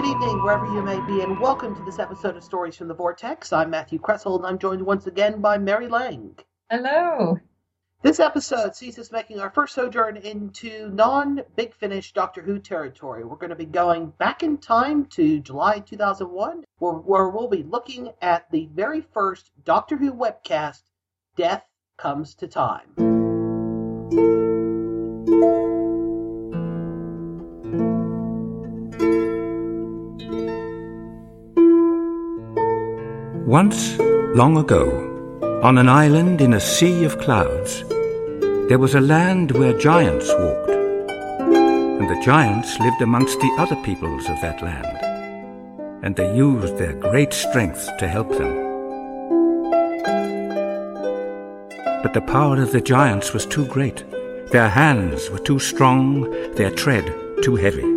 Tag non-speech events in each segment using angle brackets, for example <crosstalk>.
good evening, wherever you may be, and welcome to this episode of Stories from the Vortex. I'm Matthew Kressel, and I'm joined once again by Mary Lang. Hello. This episode sees us making our first sojourn into non Big Finish Doctor Who territory. We're going to be going back in time to July 2001, where, where we'll be looking at the very first Doctor Who webcast, Death Comes to Time. Once, long ago, on an island in a sea of clouds, there was a land where giants walked, and the giants lived amongst the other peoples of that land, and they used their great strength to help them. But the power of the giants was too great. Their hands were too strong, their tread too heavy.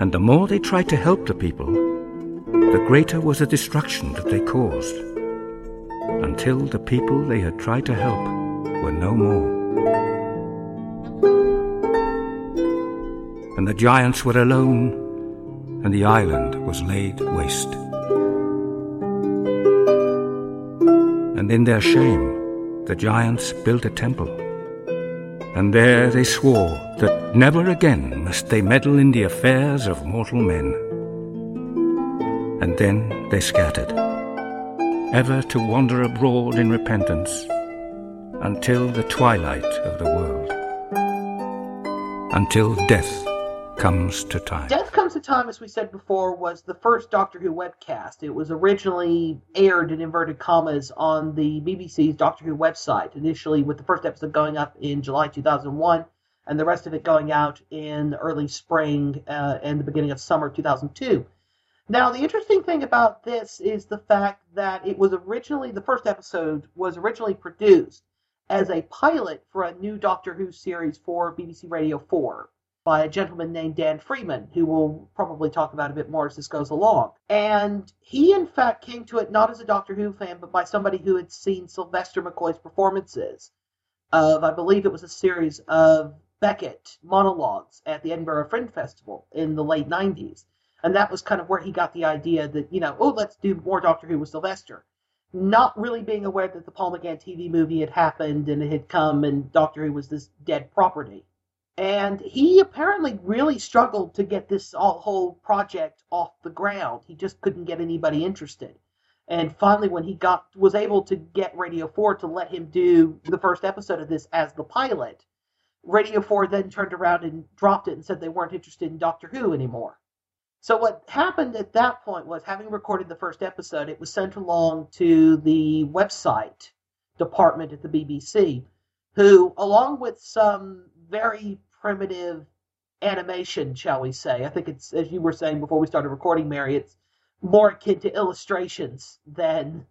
And the more they tried to help the people, the greater was the destruction that they caused, until the people they had tried to help were no more. And the giants were alone, and the island was laid waste. And in their shame, the giants built a temple. And there they swore that never again must they meddle in the affairs of mortal men and then they scattered, ever to wander abroad in repentance until the twilight of the world, until death comes to time. Death Comes to Time, as we said before, was the first Doctor Who webcast. It was originally aired in inverted commas on the BBC's Doctor Who website, initially with the first episode going up in July 2001 and the rest of it going out in early spring uh, and the beginning of summer 2002. Now, the interesting thing about this is the fact that it was originally, the first episode was originally produced as a pilot for a new Doctor Who series for BBC Radio 4 by a gentleman named Dan Freeman, who we'll probably talk about a bit more as this goes along. And he, in fact, came to it not as a Doctor Who fan, but by somebody who had seen Sylvester McCoy's performances of, I believe it was a series of Beckett monologues at the Edinburgh Fringe Festival in the late 90s. And that was kind of where he got the idea that, you know, oh, let's do more Doctor Who with Sylvester. Not really being aware that the Paul McGann TV movie had happened and it had come and Doctor Who was this dead property. And he apparently really struggled to get this whole project off the ground. He just couldn't get anybody interested. And finally, when he got was able to get Radio 4 to let him do the first episode of this as the pilot, Radio 4 then turned around and dropped it and said they weren't interested in Doctor Who anymore. So what happened at that point was, having recorded the first episode, it was sent along to the website department at the BBC, who, along with some very primitive animation, shall we say, I think it's as you were saying before we started recording, Mary, it's more akin to illustrations than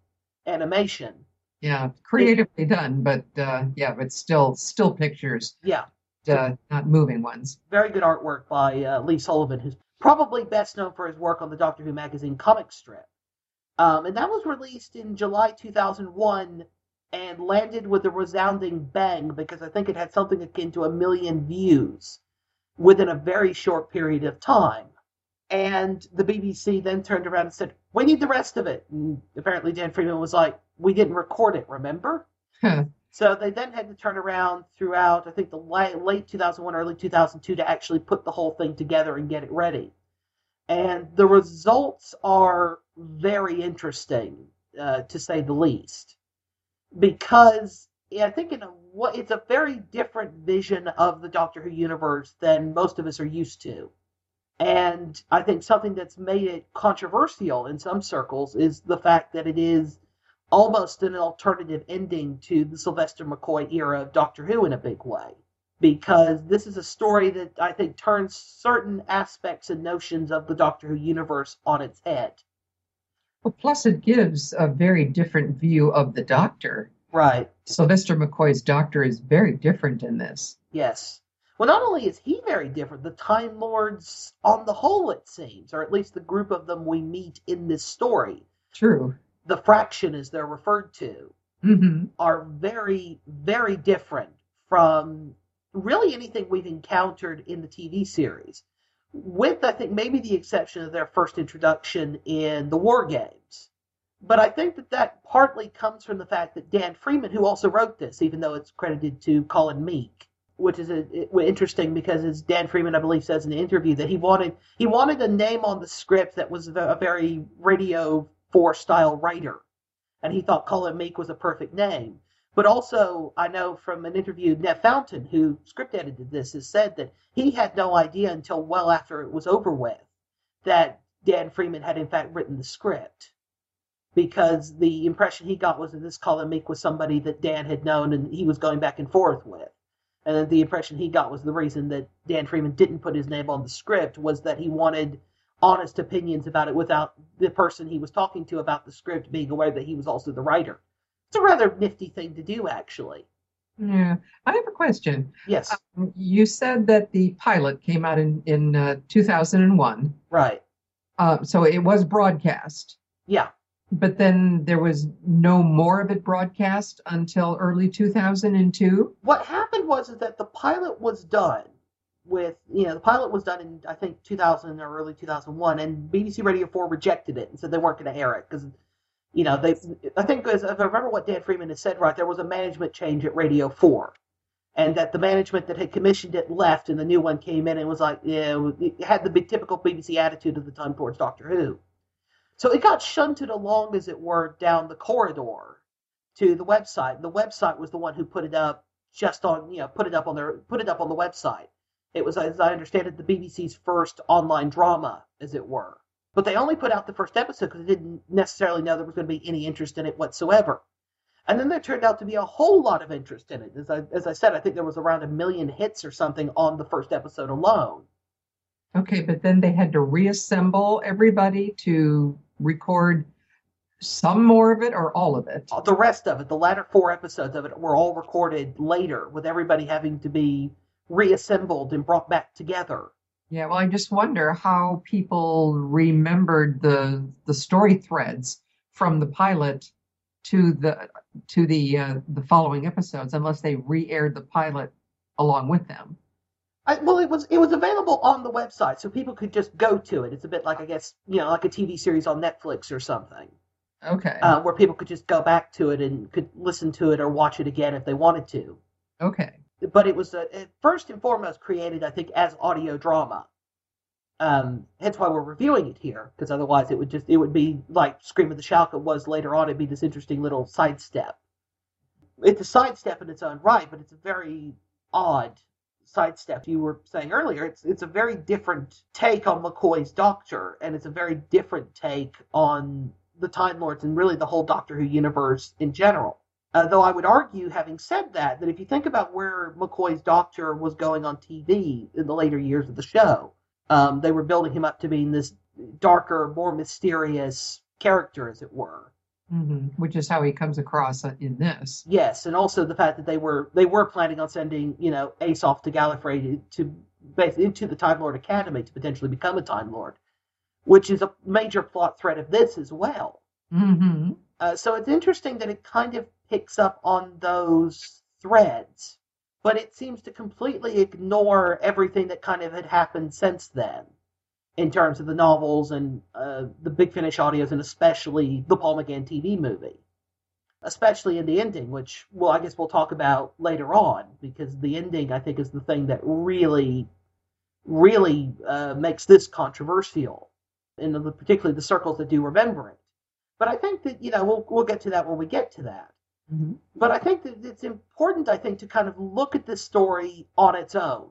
animation. Yeah, creatively done, but uh, yeah, but still, still pictures. Yeah, uh, not moving ones. Very good artwork by uh, Lee Sullivan, who's probably best known for his work on the Doctor Who magazine comic strip. Um, and that was released in July 2001 and landed with a resounding bang because I think it had something akin to a million views within a very short period of time. And the BBC then turned around and said, We need the rest of it. And apparently Dan Freeman was like, We didn't record it, remember? So they then had to turn around throughout, I think, the late 2001, early 2002 to actually put the whole thing together and get it ready. And the results are very interesting, uh, to say the least, because I think in a, it's a very different vision of the Doctor Who universe than most of us are used to. And I think something that's made it controversial in some circles is the fact that it is almost an alternative ending to the Sylvester McCoy era of Doctor Who in a big way. Because this is a story that I think turns certain aspects and notions of the Doctor Who universe on its head. Well, plus it gives a very different view of the Doctor. Right. Sylvester McCoy's Doctor is very different in this. Yes. Well, not only is he very different, the Time Lords, on the whole, it seems, or at least the group of them we meet in this story. True the fraction as they're referred to mm-hmm. are very very different from really anything we've encountered in the TV series. with I think maybe the exception of their first introduction in the War Games. But I think that that partly comes from the fact that Dan Freeman, who also wrote this, even though it's credited to Colin Meek, which is a, it, interesting because as Dan Freeman, I believe, says in the interview that he wanted he wanted a name on the script that was a very Radio Four style writer, and he thought Colin Meek was a perfect name. But also, I know from an interview, Nev Fountain, who script edited this, has said that he had no idea until well after it was over with that Dan Freeman had in fact written the script because the impression he got was that this Colin Meek was somebody that Dan had known and he was going back and forth with. And the impression he got was the reason that Dan Freeman didn't put his name on the script was that he wanted honest opinions about it without the person he was talking to about the script being aware that he was also the writer. It's a rather nifty thing to do, actually. Yeah, I have a question. Yes. Um, you said that the pilot came out in in uh, 2001. Right. Uh, so it was broadcast. Yeah but then there was no more of it broadcast until early 2002 what happened was is that the pilot was done with you know the pilot was done in i think 2000 or early 2001 and bbc radio 4 rejected it and said they weren't going to air it because you know they i think if i remember what dan freeman had said right there was a management change at radio 4 and that the management that had commissioned it left and the new one came in and was like yeah it had the typical bbc attitude of the time towards doctor who so it got shunted along, as it were, down the corridor to the website. The website was the one who put it up just on, you know, put it up on their put it up on the website. It was, as I understand it, the BBC's first online drama, as it were. But they only put out the first episode because they didn't necessarily know there was going to be any interest in it whatsoever. And then there turned out to be a whole lot of interest in it. As I, as I said, I think there was around a million hits or something on the first episode alone. Okay, but then they had to reassemble everybody to record some more of it or all of it? Uh, the rest of it, the latter four episodes of it, were all recorded later, with everybody having to be reassembled and brought back together. Yeah, well, I just wonder how people remembered the the story threads from the pilot to the to the uh, the following episodes, unless they re-aired the pilot along with them. I, well, it was it was available on the website, so people could just go to it. It's a bit like I guess you know, like a TV series on Netflix or something. Okay. Uh, where people could just go back to it and could listen to it or watch it again if they wanted to. Okay. But it was uh, first and foremost created, I think, as audio drama. Um, hence why we're reviewing it here, because otherwise it would just it would be like Scream of the Shalka was later on. It'd be this interesting little sidestep. It's a sidestep in its own right, but it's a very odd sidestep you were saying earlier. It's it's a very different take on McCoy's Doctor, and it's a very different take on the Time Lords and really the whole Doctor Who universe in general. Uh, though I would argue, having said that, that if you think about where McCoy's Doctor was going on TV in the later years of the show, um, they were building him up to being this darker, more mysterious character, as it were. Mm-hmm. Which is how he comes across in this. Yes, and also the fact that they were they were planning on sending you know Ace off to Gallifrey to into the Time Lord Academy to potentially become a Time Lord, which is a major plot thread of this as well. Mm-hmm. Uh, so it's interesting that it kind of picks up on those threads, but it seems to completely ignore everything that kind of had happened since then in terms of the novels and uh, the Big Finish audios, and especially the Paul McGann TV movie, especially in the ending, which well, I guess we'll talk about later on because the ending I think is the thing that really, really uh, makes this controversial, in particularly the circles that do remember it. But I think that you know we'll we'll get to that when we get to that. Mm-hmm. But I think that it's important, I think, to kind of look at this story on its own,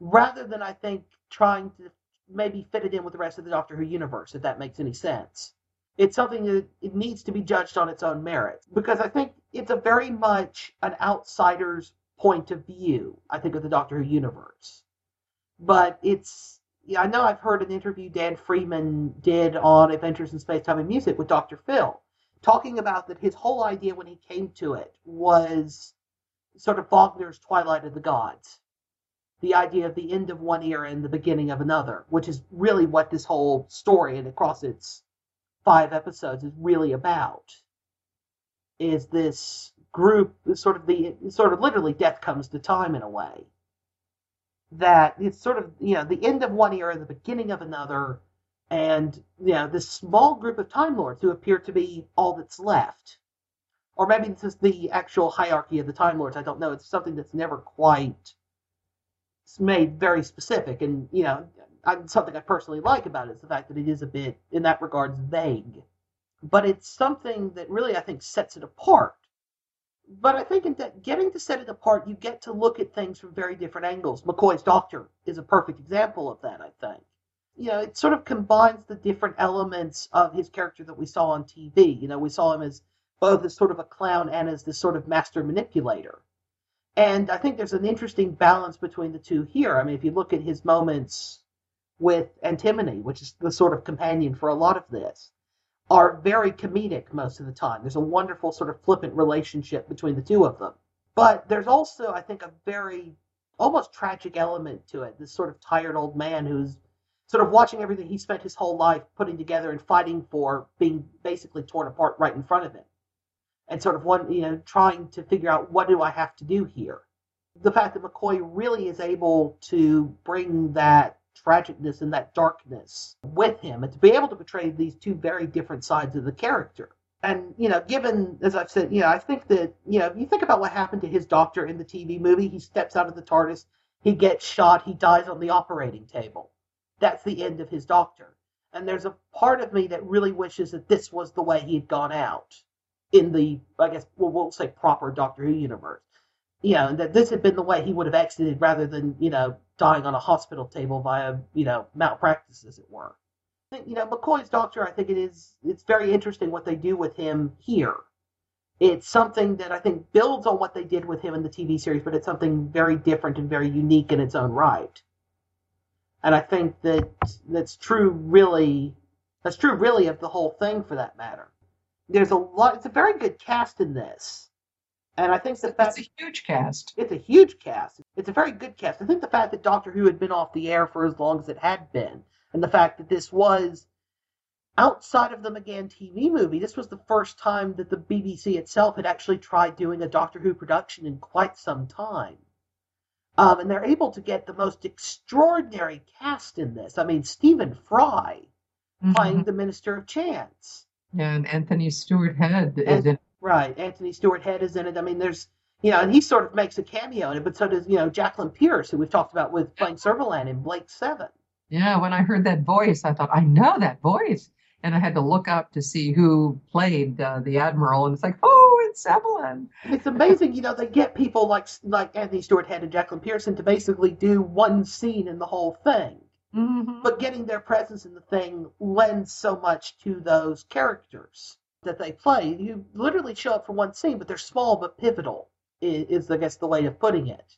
rather than I think trying to maybe fit it in with the rest of the Doctor Who universe, if that makes any sense. It's something that it needs to be judged on its own merits because I think it's a very much an outsider's point of view. I think of the Doctor Who universe, but it's yeah, I know I've heard an interview Dan Freeman did on Adventures in Space, Time, and Music with Dr. Phil, talking about that his whole idea when he came to it was sort of Wagner's Twilight of the Gods the idea of the end of one era and the beginning of another, which is really what this whole story and across its five episodes is really about. Is this group sort of the sort of literally death comes to time in a way. that it's sort of you know the end of one era, and the beginning of another, and you know this small group of Time Lords who appear to be all that's left, or maybe this is the actual hierarchy of the Time Lords. I don't know. It's something that's never quite made very specific, and you know something I personally like about it is the fact that it is a bit, in that regards, vague. But it's something that really I think sets it apart but I think in getting to set it apart, you get to look at things from very different angles. McCoy's Doctor is a perfect example of that, I think. You know, it sort of combines the different elements of his character that we saw on TV. You know, we saw him as both as sort of a clown and as this sort of master manipulator. And I think there's an interesting balance between the two here. I mean, if you look at his moments with Antimony, which is the sort of companion for a lot of this, are very comedic most of the time. There's a wonderful sort of flippant relationship between the two of them. But there's also, I think, a very almost tragic element to it. This sort of tired old man who's sort of watching everything he spent his whole life putting together and fighting for being basically torn apart right in front of him. And sort of one, you know, trying to figure out what do I have to do here. The fact that McCoy really is able to bring that tragicness and that darkness with him and to be able to portray these two very different sides of the character. And, you know, given, as I've said, you know, I think that, you know, if you think about what happened to his doctor in the TV movie, he steps out of the TARDIS, he gets shot, he dies on the operating table. That's the end of his doctor. And there's a part of me that really wishes that this was the way he had gone out in the, I guess, well, we'll say proper Doctor Who universe you know, that this had been the way he would have exited rather than, you know, dying on a hospital table via, you know, malpractice, as it were. You know, McCoy's doctor, I think it is, it's very interesting what they do with him here. It's something that I think builds on what they did with him in the TV series, but it's something very different and very unique in its own right. And I think that that's true, really, that's true, really, of the whole thing for that matter. There's a lot, it's a very good cast in this and I think the fact it's a huge cast. It's a huge cast. It's a very good cast. I think the fact that Doctor Who had been off the air for as long as it had been, and the fact that this was outside of the McGann TV movie, this was the first time that the BBC itself had actually tried doing a Doctor Who production in quite some time. Um, and they're able to get the most extraordinary cast in this. I mean, Stephen Fry mm-hmm. playing the Minister of Chance. And Anthony Stewart Head is in Right. Anthony Stewart Head is in it. I mean, there's, you know, and he sort of makes a cameo in it, but so does, you know, Jacqueline Pearce, who we've talked about with playing Servalan in Blake 7. Yeah, when I heard that voice, I thought, I know that voice. And I had to look up to see who played uh, the Admiral, and it's like, oh, it's Servalan. It's amazing, you know, they get people like like Anthony Stewart Head and Jacqueline Pearson to basically do one scene in the whole thing. Mm-hmm. But getting their presence in the thing lends so much to those characters that they play, you literally show up for one scene, but they're small but pivotal. Is, I guess the way of putting it.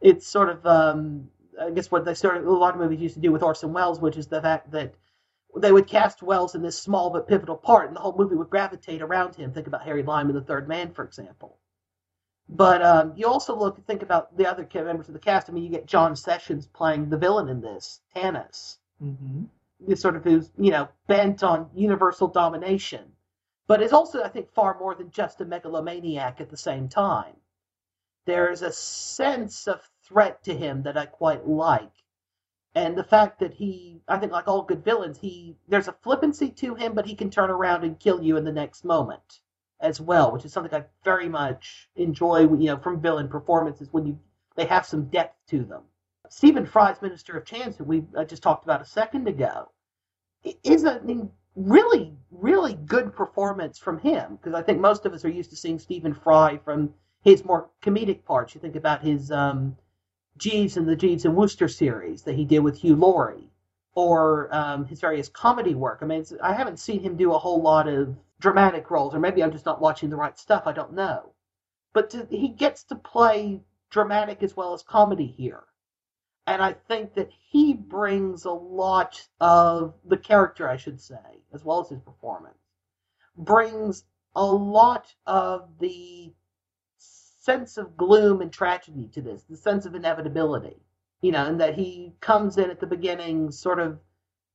It's sort of um, I guess what they started a lot of movies used to do with Orson Welles, which is the fact that they would cast Welles in this small but pivotal part, and the whole movie would gravitate around him. Think about Harry Lime in The Third Man, for example. But um, you also look think about the other members of the cast. I mean, you get John Sessions playing the villain in this, Tanis. Mm-hmm. This sort of who's you know bent on universal domination but is also, I think, far more than just a megalomaniac at the same time. There's a sense of threat to him that I quite like. And the fact that he, I think, like all good villains, he there's a flippancy to him, but he can turn around and kill you in the next moment as well, which is something I very much enjoy. You know, from villain performances when you they have some depth to them. Stephen Fry's Minister of Chance, who we just talked about a second ago, is a really, really good performance from him because I think most of us are used to seeing Stephen Fry from his more comedic parts. You think about his um, Jeeves and the Jeeves and Wooster series that he did with Hugh Laurie, or um, his various comedy work. I mean, I haven't seen him do a whole lot of dramatic roles, or maybe I'm just not watching the right stuff. I don't know, but to, he gets to play dramatic as well as comedy here. And I think that he brings a lot of the character, I should say, as well as his performance, brings a lot of the sense of gloom and tragedy to this, the sense of inevitability, you know, and that he comes in at the beginning sort of,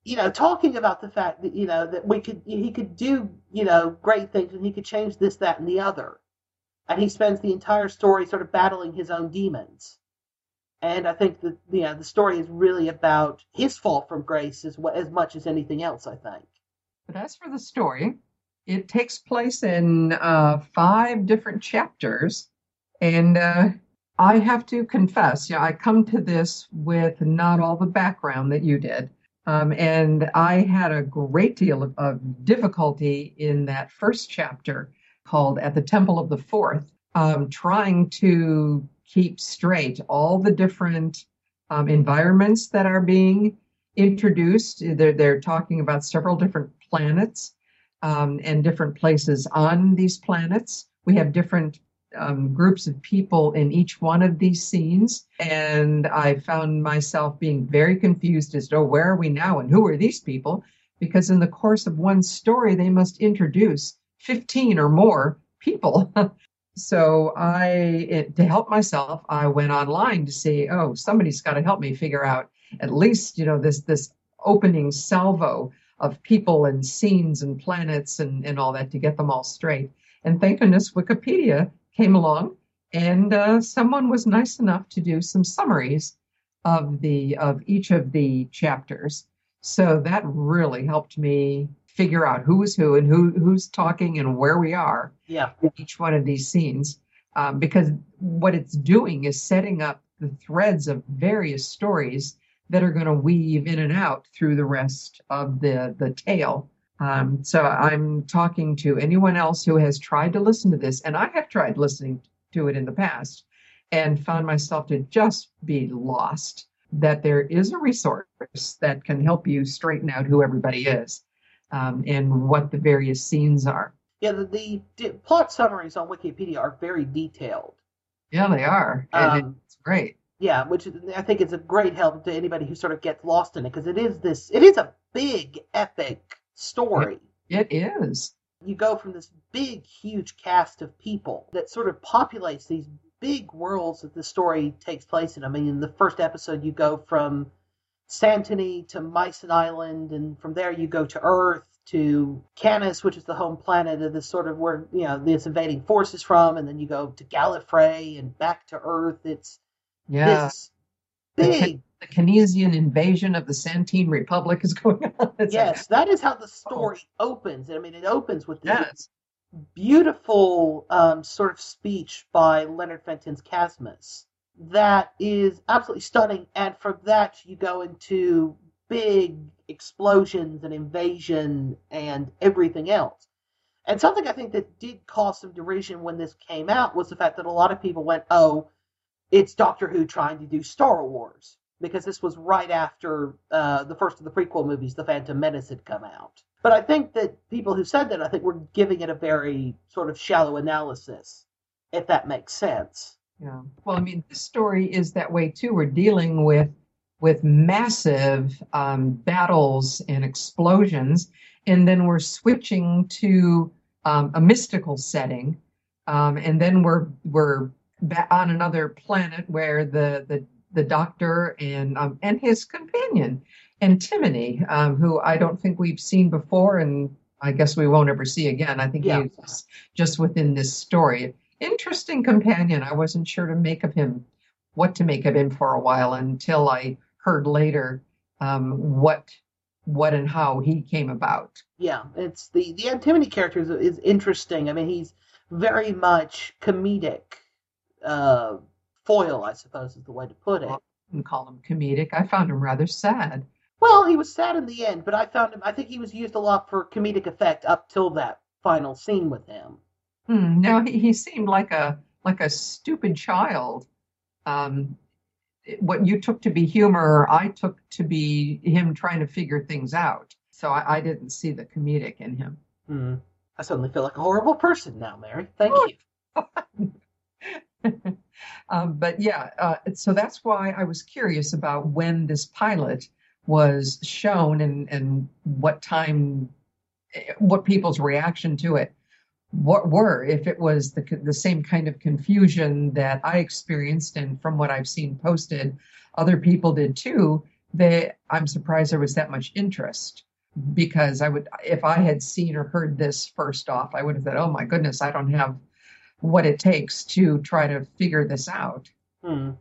you know, talking about the fact that, you know, that we could, he could do, you know, great things and he could change this, that, and the other. And he spends the entire story sort of battling his own demons And I think that you know, the story is really about his fall from grace as as much as anything else. I think. But as for the story, it takes place in uh, five different chapters, and uh, I have to confess, yeah, I come to this with not all the background that you did. Um, and I had a great deal of, of, difficulty in that first chapter called At the Temple of the Fourth, um, trying to keep straight all the different um, environments that are being introduced. They're, they're talking about several different planets um, and different places on these planets. We have different um, groups of people in each one of these scenes. And I found myself being very confused as to oh, where are we now and who are these people? Because in the course of one story, they must introduce 15 or more people. <laughs> so I, it, to help myself, I went online to see, oh, somebody's got to help me figure out at least, you know, this, this opening salvo of people and scenes and planets and, and all that to get them all straight. And thank goodness Wikipedia came along, and uh, someone was nice enough to do some summaries of the of each of the chapters. So that really helped me figure out who's who and who who's talking and where we are. Yeah. In each one of these scenes, um, because what it's doing is setting up the threads of various stories that are going to weave in and out through the rest of the the tale um, so I'm talking to anyone else who has tried to listen to this, and I have tried listening to it in the past and found myself to just be lost. That there is a resource that can help you straighten out who everybody is um, and what the various scenes are. Yeah, the, the, plot summaries on Wikipedia are very detailed. Yeah, they are. Um, it's great. Yeah, which I think is a great help to anybody who sort of gets lost in it because it is this. It is a big epic story. It is. You go from this big, huge cast of people that sort of populates these big worlds that the story takes place in. I mean, in the first episode, you go from Santine to Mycen Island, and from there you go to Earth to Canis, which is the home planet of this sort of where you know this invading force is from, and then you go to Gallifrey and back to Earth. It's yeah. this big the Canisian invasion of the Santine Republic is <laughs> going on. It's yes, that is how the story oh. opens. I mean, it opens with this yes. beautiful um, sort of speech by Leonard Fenton's Casmus that is absolutely stunning. And from that, you go into big explosions and invasion and everything else. And something I think that did cause some derision when this came out was the fact that a lot of people went, oh, it's Doctor Who trying to do Star Wars because this was right after uh, the first of the prequel movies, The Phantom Menace, had come out. But I think that people who said that, I think, were giving it a very sort of shallow analysis, if that makes sense. Yeah. Well, I mean, the story is that way too. We're dealing with with massive um, battles and explosions, and then we're switching to um, a mystical setting, um, and then we're we're on another planet where the the the doctor and um, and his companion Antimony, um, who I don't think we've seen before, and I guess we won't ever see again. I think yeah. he's just within this story. Interesting companion. I wasn't sure to make of him, what to make of him for a while until I heard later um, what what and how he came about. Yeah, it's the the Antimony character is, is interesting. I mean, he's very much comedic. Uh, foil, I suppose is the way to put it. And call him comedic. I found him rather sad. Well, he was sad in the end, but I found him. I think he was used a lot for comedic effect up till that final scene with him. Hmm, no, he, he seemed like a like a stupid child. Um, what you took to be humor, I took to be him trying to figure things out. So I, I didn't see the comedic in him. Hmm. I suddenly feel like a horrible person now, Mary. Thank oh. you. <laughs> <laughs> <laughs> um, but yeah, uh, so that's why I was curious about when this pilot was shown and, and what time, what people's reaction to it what were if it was the the same kind of confusion that I experienced and from what I've seen posted other people did too they I'm surprised there was that much interest. Because I would if I had seen or heard this first off I would have said oh my goodness I don't have what it takes to try to figure this out. Hmm.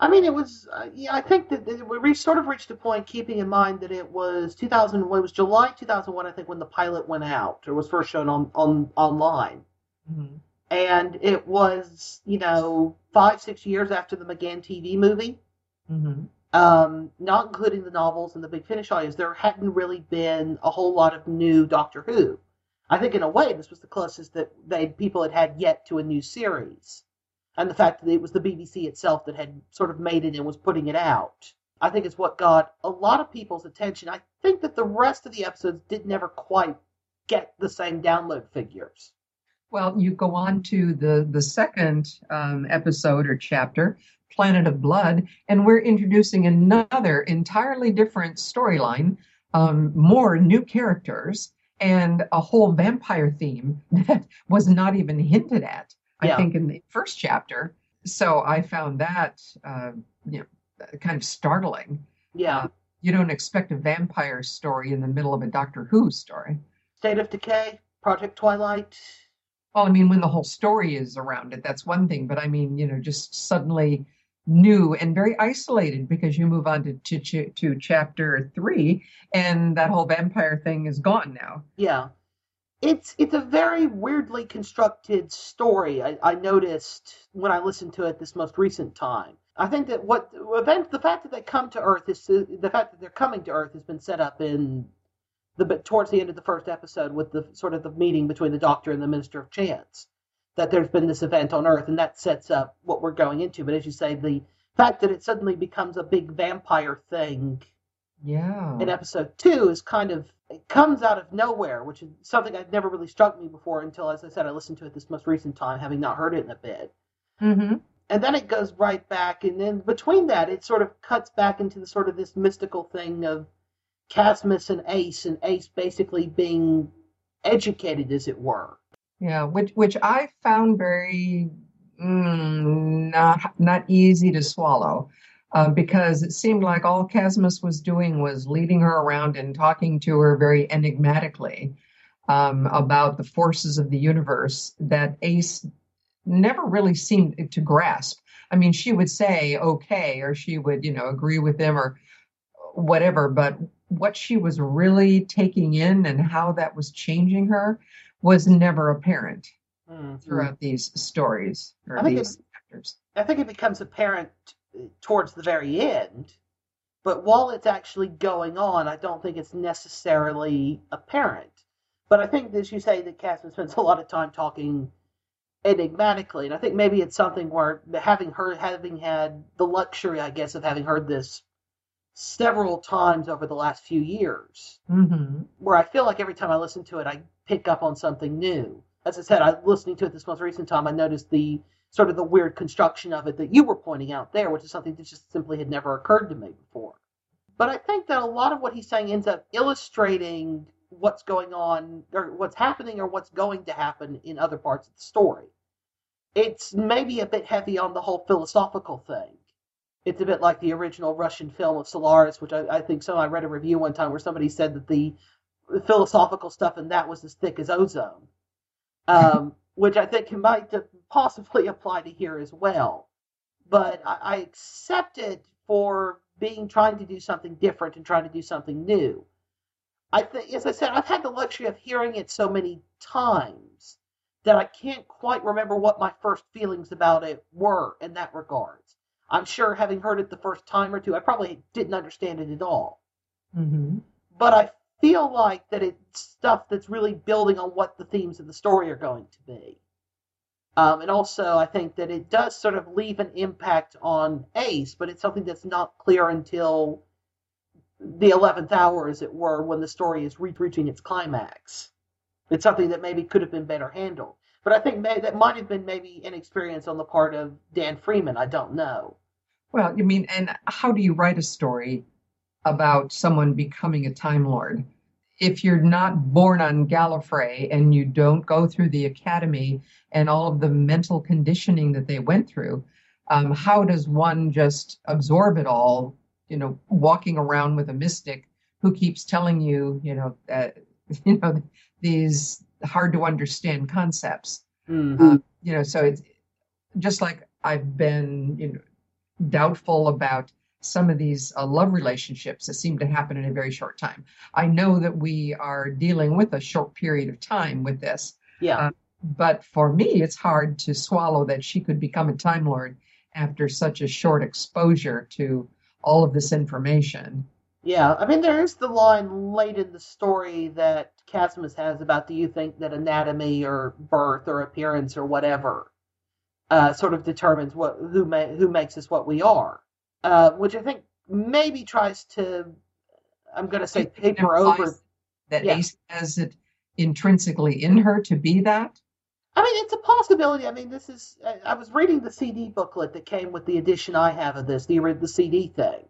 I mean, it was. Uh, yeah, I think that we sort of reached a point, keeping in mind that it was 2000. It was July 2001, I think, when the pilot went out or was first shown on on online, Mhm. and it was you know five six years after the McGann TV movie. Mhm. um, not including the novels and the Big Finish audios, there hadn't really been a whole lot of new Doctor Who. I think in a way this was the closest that they people had had yet to a new series, and the fact that it was the BBC itself that had sort of made it and was putting it out. I think is what got a lot of people's attention. I think that the rest of the episodes did never quite get the same download figures. Well, you go on to the the second um, episode or chapter, Planet of Blood, and we're introducing another entirely different storyline, um, more new characters, and a whole vampire theme <laughs> that was not even hinted at. I Yeah. think in the first chapter. So I found that uh, you know kind of startling. Yeah, Uh, You don't expect a vampire story in the middle of a Doctor Who story. State of Decay, Project Twilight. Well, I mean, when the whole story is around it, that's one thing. But I mean, you know, just suddenly new and very isolated because you move on to to, to, chapter three, and that whole vampire thing is gone now. Yeah. It's it's a very weirdly constructed story. I, I noticed when I listened to it this most recent time. I think that what event the fact that they come to Earth is the fact that they're coming to Earth has been set up in the but towards the end of the first episode with the sort of the meeting between the Doctor and the Minister of Chance. That there's been this event on Earth, and that sets up what we're going into. But as you say, the fact that it suddenly becomes a big vampire thing Yeah. in episode two is kind of it comes out of nowhere, which is something I'd never really struck me before until, as I said, I listened to it this most recent time, having not heard it in a bit. hmm And then it goes right back, and then between that, it sort of cuts back into the sort of this mystical thing of Casmus and Ace, and Ace basically being educated, as it were. Yeah, which which I found very mm, not not easy to swallow. Uh, because it seemed like all Casmus was doing was leading her around and talking to her very enigmatically um, about the forces of the universe that Ace never really seemed to grasp. I mean, she would say okay, or she would, you know, agree with him or whatever, but what she was really taking in and how that was changing her was never apparent mm-hmm. throughout these stories or I these chapters. I think it becomes apparent uh, towards the very end, but while it's actually going on, I don't think it's necessarily apparent. But I think, as you say, that Casmus spends a lot of time talking enigmatically, and I think maybe it's something where having her having had the luxury, I guess, of having heard this several times over the last few years, hmm where I feel like every time I listen to it, I pick up on something new. As I said, I listening to it this most recent time, I noticed the sort of the weird construction of it that you were pointing out there, which is something that just simply had never occurred to me before. But I think that a lot of what he's saying ends up illustrating what's going on, or what's happening, or what's going to happen in other parts of the story. It's maybe a bit heavy on the whole philosophical thing. It's a bit like the original Russian film of Solaris, which I, I think so. I read a review one time where somebody said that the philosophical stuff in that was as thick as ozone, um, <laughs> which I think might possibly <laughs> apply to here as well. But I, I accept it for being trying to do something different and trying to do something new. I think, as I said, I've had the luxury of hearing it so many times that I can't quite remember what my first feelings about it were in that regards. I'm sure having heard it the first time or two, I probably didn't understand it at all. hmm But I feel like that it's stuff that's really building on what the themes of the story are going to be. Um, and also, I think that it does sort of leave an impact on Ace, but it's something that's not clear until the 11th hour, as it were, when the story is re- reaching its climax. It's something that maybe could have been better handled. But I think may- that might have been maybe an experience on the part of Dan Freeman. I don't know. Well, you mean, and how do you write a story about someone becoming a Time Lord? If you're not born on Gallifrey and you don't go through the academy and all of the mental conditioning that they went through, um, how does one just absorb it all? You know, walking around with a mystic who keeps telling you, you know, that <laughs> you know these hard to understand concepts. Mhm. Uh, you know, so it's just like I've been, you know, doubtful about some of these uh, love relationships that seem to happen in a very short time. I know that we are dealing with a short period of time with this. Yeah. Uh, but for me, it's hard to swallow that she could become a Time Lord after such a short exposure to all of this information. Yeah, I mean, there is the line late in the story that Casmus has about do you think that anatomy or birth or appearance or whatever uh, sort of determines what who may, who makes us what we are, uh, which I think maybe tries to, I'm going to say, paper over that yeah. Ace has it intrinsically in her to be that. I mean, it's a possibility. I mean, this is. I was reading the CD booklet that came with the edition I have of this, the the CD thing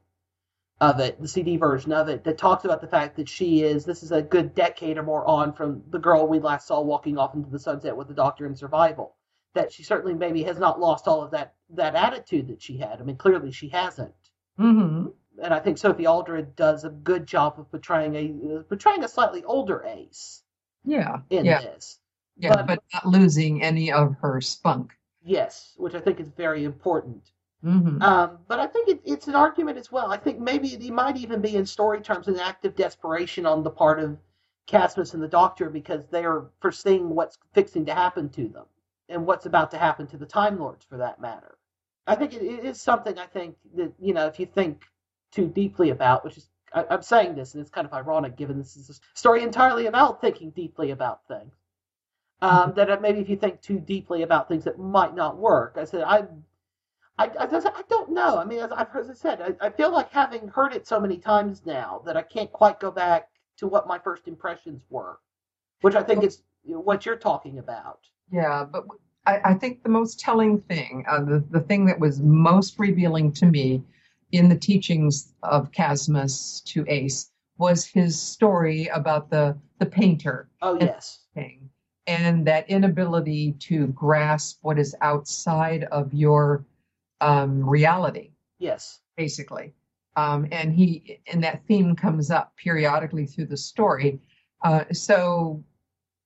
of it, the CD version of it, that talks about the fact that she is. This is a good decade or more on from the girl we last saw walking off into the sunset with the Doctor in Survival. That she certainly maybe has not lost all of that that attitude that she had. I mean, clearly she hasn't. Mm-hmm. And I think Sophie Aldred does a good job of portraying a portraying a slightly older Ace. Yeah. In yeah. this. Yeah, but, but not losing any of her spunk. Yes, which I think is very important. Mm-hmm. Um, but I think it, it's an argument as well. I think maybe it might even be in story terms an act of desperation on the part of Casmus and the Doctor because they are foreseeing what's fixing to happen to them and what's about to happen to the Time Lords for that matter. I think it, it is something I think that, you know, if you think too deeply about, which is, I, I'm saying this and it's kind of ironic given this is a story entirely about thinking deeply about things um, that maybe if you think too deeply about things that might not work. I said I, I, I, I don't know. I mean, as, I've, as I said, I, I feel like having heard it so many times now that I can't quite go back to what my first impressions were, which I think is what you're talking about. Yeah, but I, I think the most telling thing, uh, the, the thing that was most revealing to me in the teachings of Casmus to Ace was his story about the the painter. Oh yes. Thing and that inability to grasp what is outside of your um, reality. Yes, basically. Um, and he and that theme comes up periodically through the story. Uh, so,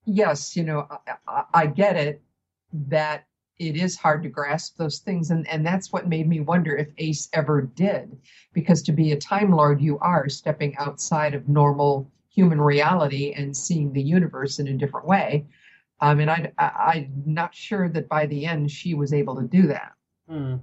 yes, you know, I, I, get it that it is hard to grasp those things, and and that's what made me wonder if Ace ever did, because to be a Time Lord, you are stepping outside of normal human reality and seeing the universe in a different way. I mean, I, I, am not sure that by the end she was able to do that. Hmm.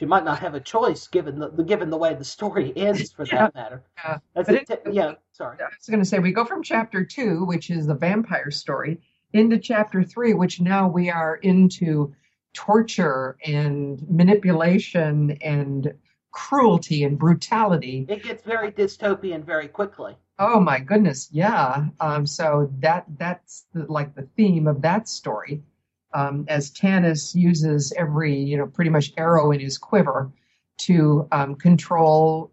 She might not have a choice given the, given the way the story <laughs> ends, for yeah. that matter. Yeah. It, yeah. Sorry. I was going to say we go from chapter two, which is the vampire story, into chapter three, which now we are into torture and manipulation and cruelty and brutality. It gets very dystopian very quickly. Oh my goodness, yeah. Um, so that that's the, like the theme of that story. Um, as Tanis uses every you know pretty much arrow in his quiver to um, control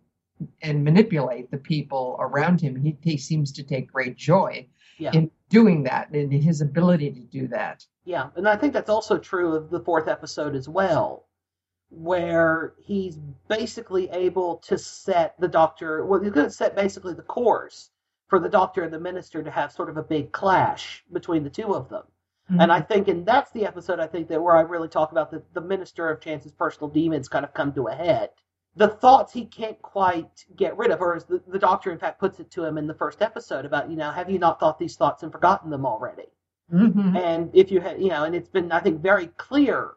and manipulate the people around him, he, he seems to take great joy yeah. in doing that and in his ability to do that. Yeah, and I think that's also true of the fourth episode as well where he's basically able to set the doctor well he's going to set basically the course for the doctor and the minister to have sort of a big clash between the two of them mm-hmm. and i think and that's the episode i think that where i really talk about the, the minister of chance's personal demons kind of come to a head the thoughts he can't quite get rid of or as the, the doctor in fact puts it to him in the first episode about you know have you not thought these thoughts and forgotten them already mm-hmm. and if you had you know and it's been i think very clear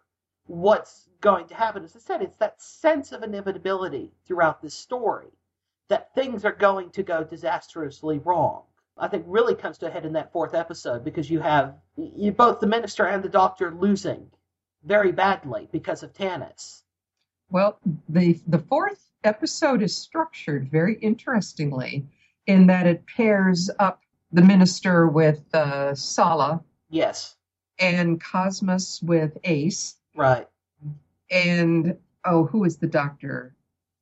what's going to happen. As I said, it's that sense of inevitability throughout this story that things are going to go disastrously wrong. I think really comes to a head in that fourth episode because you have you both the minister and the doctor losing very badly because of Tanis. Well, the the fourth episode is structured very interestingly in that it pairs up the minister with uh, Sala. Yes. And Casmus with Ace. Right. And oh, who is the doctor?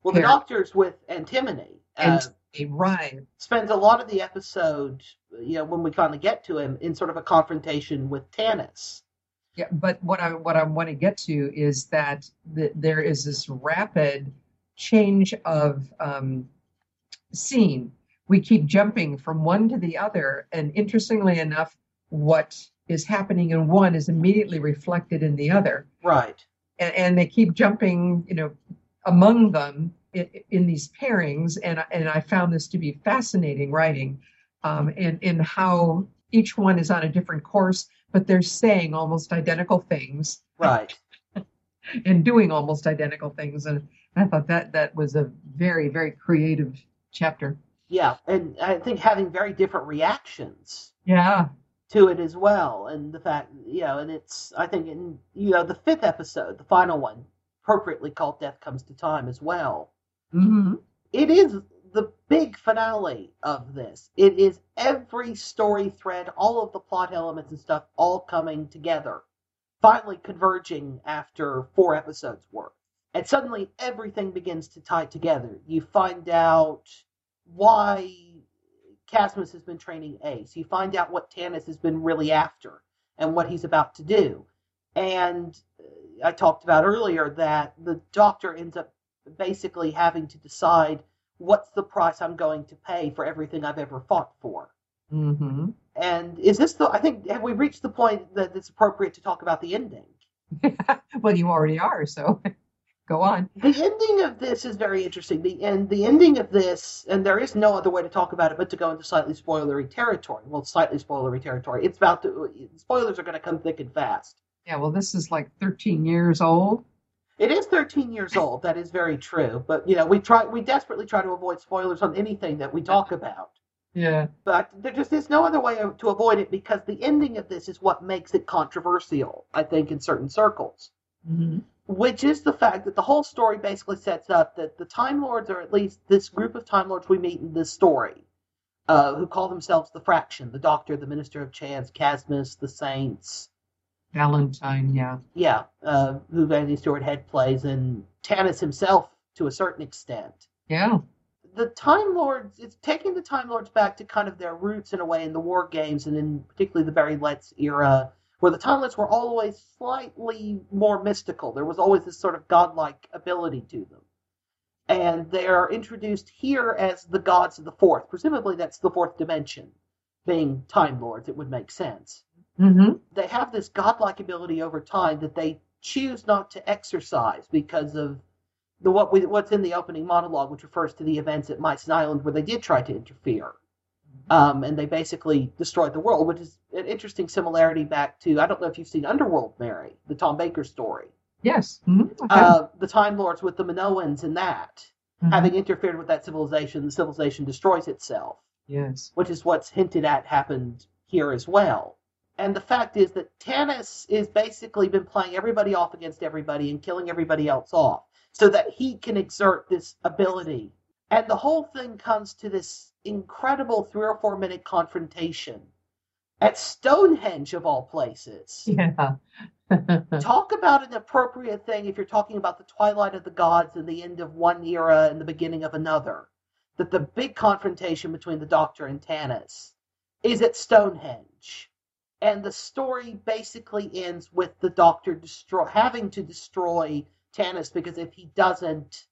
Well, the doctor's with Antimony. And uh, right. Spends a lot of the episode, you know, when we finally get to him, in sort of a confrontation with Tanis. Yeah, but what I what I want to get to is that the, there is this rapid change of um, scene. We keep jumping from one to the other, and interestingly enough, what is happening in one is immediately reflected in the other. Right. And, and they keep jumping, you know, among them in, these pairings, and and I found this to be fascinating writing, um, and in how each one is on a different course, but they're saying almost identical things, right, <laughs> and doing almost identical things, and I thought that that was a very very creative chapter. Yeah, and I think having very different reactions. Yeah. To it as well, and the fact, you know, and it's I think in you know the fifth episode, the final one, appropriately called "Death Comes to Time" as well. Mm-hmm. It is the big finale of this. It is every story thread, all of the plot elements and stuff, all coming together, finally converging after four episodes worth. And suddenly everything begins to tie together. You find out why Casmus has been training Ace. You find out what Tanis has been really after and what he's about to do. And uh, I talked about earlier that the doctor ends up basically having to decide what's the price I'm going to pay for everything I've ever fought for. Mm-hmm. And is this the? I think have we reached the point that it's appropriate to talk about the ending? <laughs> well, you already are, so <laughs> Go on. The ending of this is very interesting. The end, the ending of this, and there is no other way to talk about it but to go into slightly spoilery territory. Well, slightly spoilery territory. It's about to. Spoilers are going to come thick and fast. Yeah. Well, this is like 13 years old. It is 13 years old. That is very true. But you know, we try. We desperately try to avoid spoilers on anything that we talk about. Yeah. But there just is no other way to avoid it because the ending of this is what makes it controversial. I think in certain circles. Mm-hmm which is the fact that the whole story basically sets up that the Time Lords, or at least this group of Time Lords we meet in this story, uh, who call themselves the Fraction, the Doctor, the Minister of Chance, Casmus, the Saints. Valentine, yeah. Yeah, uh, who Anthony Stewart Head plays, and Tanis himself to a certain extent. Yeah. The Time Lords, it's taking the Time Lords back to kind of their roots in a way in the War Games, and in particularly the Barry Letts era where the Time Lords were always slightly more mystical. There was always this sort of godlike ability to them. And they are introduced here as the gods of the fourth. Presumably, that's the fourth dimension. Being Time Lords, it would make sense. Mm-hmm. They have this godlike ability over time that they choose not to exercise because of the what we, what's in the opening monologue, which refers to the events at Mycen Island where they did try to interfere. Um, and they basically destroyed the world, which is an interesting similarity back to I don't know if you've seen Underworld, Mary, the Tom Baker story. Yes. Mm-hmm. Okay. Uh, the Time Lords with the Minoans and that, mm-hmm. having interfered with that civilization, the civilization destroys itself. Yes. Which is what's hinted at happened here as well. And the fact is that Tanis is basically been playing everybody off against everybody and killing everybody else off so that he can exert this ability. And the whole thing comes to this incredible three or four minute confrontation at Stonehenge, of all places. Yeah. <laughs> Talk about an appropriate thing if you're talking about the twilight of the gods and the end of one era and the beginning of another. That the big confrontation between the Doctor and Tanis is at Stonehenge. And the story basically ends with the Doctor destroy, having to destroy Tanis because if he doesn't,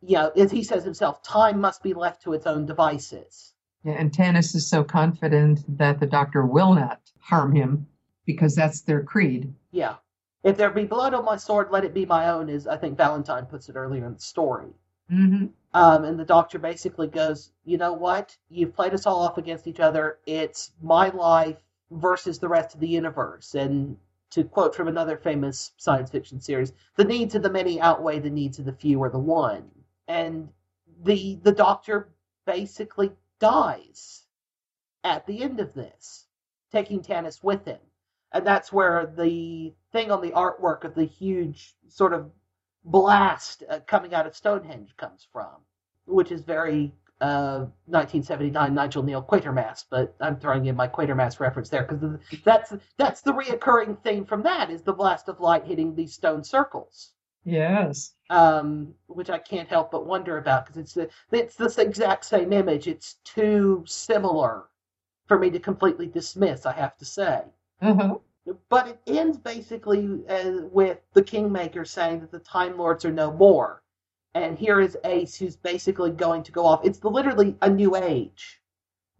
you know, as he says himself, time must be left to its own devices. Yeah, and Tanis is so confident that the doctor will not harm him because that's their creed. Yeah. If there be blood on my sword, let it be my own, is I think Valentine puts it earlier in the story. Mm-hmm. Um, and the doctor basically goes, you know what? You've played us all off against each other. It's my life versus the rest of the universe. And to quote from another famous science fiction series, the needs of the many outweigh the needs of the few or the one and the the doctor basically dies at the end of this, taking Tanis with him. And that's where the thing on the artwork of the huge sort of blast uh, coming out of Stonehenge comes from, which is very uh, 1979 Nigel Kneale Quatermass, but I'm throwing in my Quatermass reference there because that's that's the reoccurring theme from that is the blast of light hitting these stone circles. Yes. Um, which I can't help but wonder about because it's the it's this exact same image. It's too similar for me to completely dismiss. I have to say. Uh-huh. But it ends basically uh, with the Kingmaker saying that the Time Lords are no more, and here is Ace who's basically going to go off. It's the, literally a new age,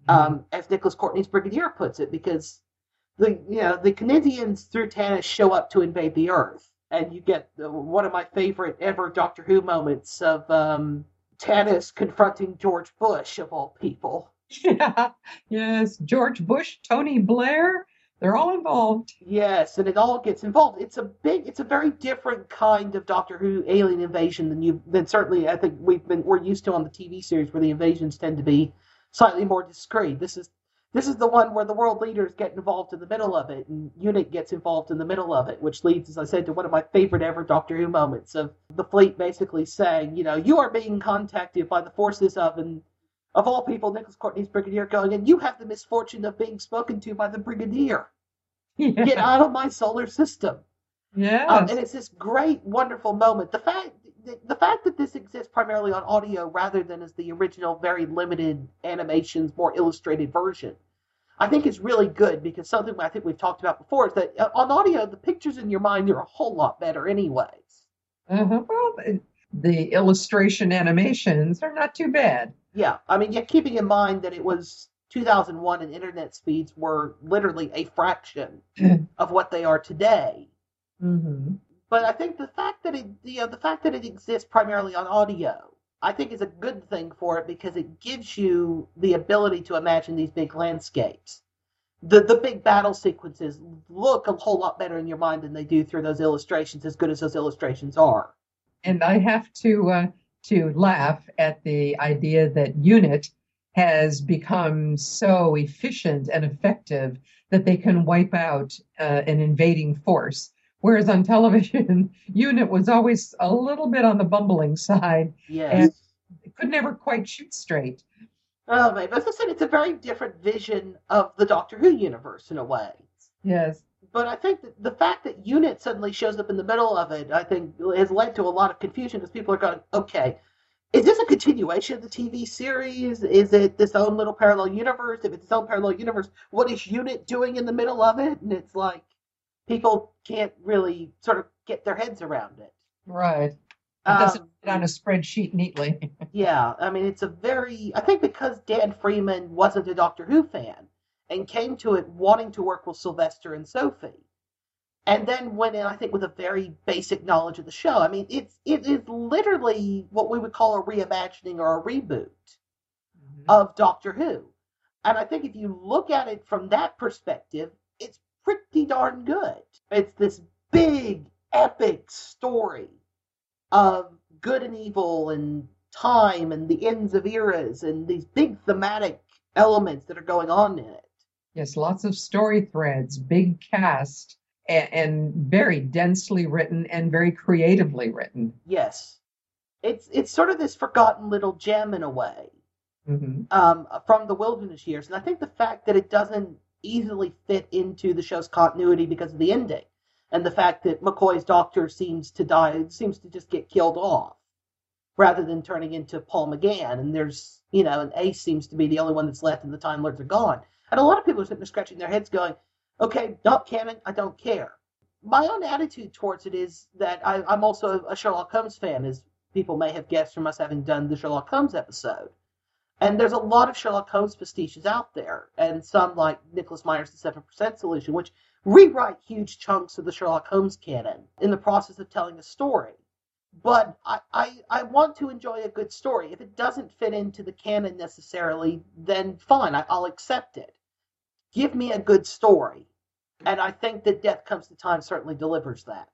mm-hmm. um, as Nicholas Courtney's Brigadier puts it, because the you know the Canisians through Tanis show up to invade the Earth and you get the, one of my favorite ever Doctor Who moments of um, Tanis confronting George Bush of all people. Yeah, <laughs> yes, George Bush, Tony Blair, they're all involved. Yes, and it all gets involved. It's a big, it's a very different kind of Doctor Who alien invasion than you than certainly I think we've been we're used to on the TV series where the invasions tend to be slightly more discreet. This is this is the one where the world leaders get involved in the middle of it, and UNIT gets involved in the middle of it, which leads, as I said, to one of my favorite ever Doctor Who moments of the fleet basically saying, you know, you are being contacted by the forces of and of all people, Nicholas Courtney's brigadier going, and you have the misfortune of being spoken to by the brigadier. Yeah. <laughs> Get out of my solar system. Yes. Um, and it's this great, wonderful moment. The fact the, the fact that this exists primarily on audio rather than as the original, very limited animations, more illustrated version, I think is really good because something I think we've talked about before is that uh, on audio, the pictures in your mind are a whole lot better, anyways. Uh-huh. Well, the, the illustration animations are not too bad. Yeah, I mean, yeah, keeping in mind that it was 2001 and internet speeds were literally a fraction <clears throat> of what they are today. hmm But I think the fact that it, you know, the fact that it exists primarily on audio, I think is a good thing for it because it gives you the ability to imagine these big landscapes. The the big battle sequences look a whole lot better in your mind than they do through those illustrations, as good as those illustrations are. And I have to uh, to laugh at the idea that UNIT has become so efficient and effective that they can wipe out uh, an invading force. Whereas on television, <laughs> UNIT was always a little bit on the bumbling side. Yes. It could never quite shoot straight. Oh. But as I said, it's a very different vision of the Doctor Who universe in a way. Yes. But I think that the fact that Unit suddenly shows up in the middle of it, I think, has led to a lot of confusion because people are going, okay, is this a continuation of the TV series? Is it this own little parallel universe? If it's its own parallel universe, what is Unit doing in the middle of it? And it's like people can't really sort of get their heads around it. Right. It doesn't Um, fit on a spreadsheet neatly. <laughs> Yeah, I mean, it's a very. I think because Dan Freeman wasn't a Doctor Who fan and came to it wanting to work with Sylvester and Sophie, and then went in, I think, with a very basic knowledge of the show. I mean, it's it is literally what we would call a reimagining or a reboot mm-hmm. of Doctor Who, and I think if you look at it from that perspective, it's pretty darn good. It's this big, epic story of good and evil and time and the ends of eras and these big thematic elements that are going on in it. Yes, lots of story threads, big cast, and, and very densely written and very creatively written. Yes. It's it's sort of this forgotten little gem in a way hmm um, from the wilderness years, and I think the fact that it doesn't easily fit into the show's continuity because of the ending, and the fact that McCoy's doctor seems to die, seems to just get killed off, rather than turning into Paul McGann, and there's you know, and Ace seems to be the only one that's left, and the Time Lords are gone, and a lot of people are sitting there scratching their heads, going, "Okay, not canon, I don't care." My own attitude towards it is that I, I'm also a Sherlock Holmes fan, as people may have guessed from us having done the Sherlock Holmes episode. And there's a lot of Sherlock Holmes pastiches out there, and some like Nicholas Meyer's The Seven Percent Solution, which rewrite huge chunks of the Sherlock Holmes canon in the process of telling a story. But I, I, I want to enjoy a good story. If it doesn't fit into the canon necessarily, then fine, I, I'll accept it. Give me a good story. And I think that Death Comes to Time certainly delivers that.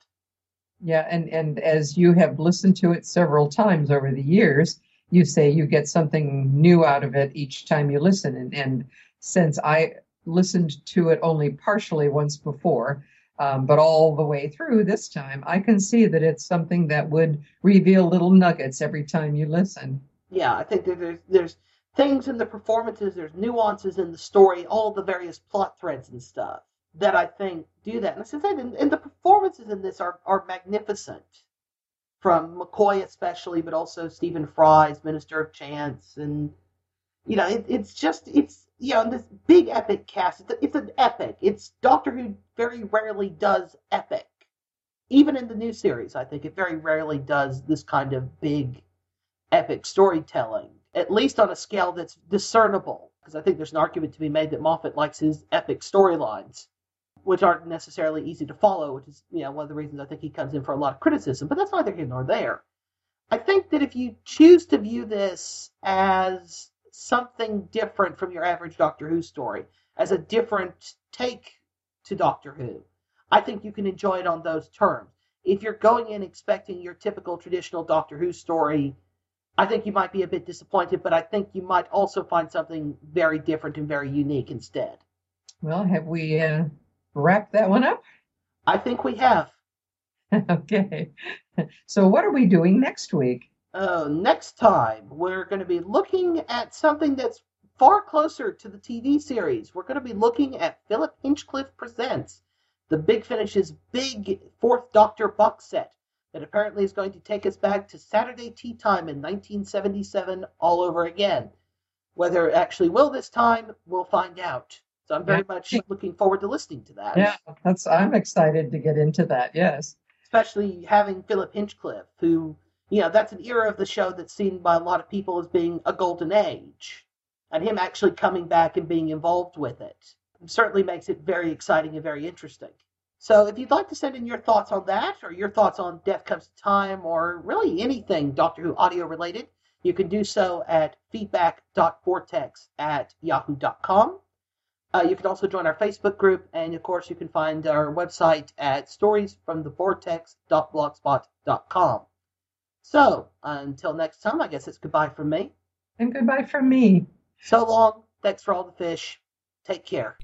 Yeah, and, and as you have listened to it several times over the years, you say you get something new out of it each time you listen. And, and since I listened to it only partially once before, um, but all the way through this time, I can see that it's something that would reveal little nuggets every time you listen. yeah, I think that there's there's things in the performances, there's nuances in the story, all the various plot threads and stuff that I think do that. And I said, and, and the performances in this are are magnificent, from McCoy especially, but also Stephen Fry's Minister of Chance, and you know, it, it's just it's you know this big epic cast. It's, a, it's an epic. It's Doctor Who very rarely does epic. Even in the new series, I think it very rarely does this kind of big epic storytelling, at least on a scale that's discernible. Because I think there's an argument to be made that Moffat likes his epic storylines. which aren't necessarily easy to follow, which is you know one of the reasons I think he comes in for a lot of criticism. But that's neither here nor there. I think that if you choose to view this as something different from your average Doctor Who story, as a different take to Doctor Who, I think you can enjoy it on those terms. If you're going in expecting your typical traditional Doctor Who story, I think you might be a bit disappointed, but I think you might also find something very different and very unique instead. Well, have we uh, wrapped that one up? I think we have. <laughs> okay. So, what are we doing next week? Uh, next time, we're going to be looking at something that's far closer to the TV series. We're going to be looking at Philip Hinchcliffe Presents, the Big Finish's big Fourth Doctor box set that apparently is going to take us back to Saturday tea time in 1977 all over again. Whether it actually will this time, we'll find out. So I'm very much looking forward to listening to that. Yeah, that's I'm excited to get into that. Yes, especially having Philip Hinchcliffe, who you know that's an era of the show that's seen by a lot of people as being a golden age, and him actually coming back and being involved with it certainly makes it very exciting and very interesting. So if you'd like to send in your thoughts on that, or your thoughts on Death Comes to Time, or really anything Doctor Who audio related, you can do so at feedback.vortex at yahoo.com. Uh, you can also join our Facebook group, and of course, you can find our website at storiesfromthevortex.blogspot.com. So, until next time, I guess it's goodbye from me. And goodbye from me. So long. Thanks for all the fish. Take care.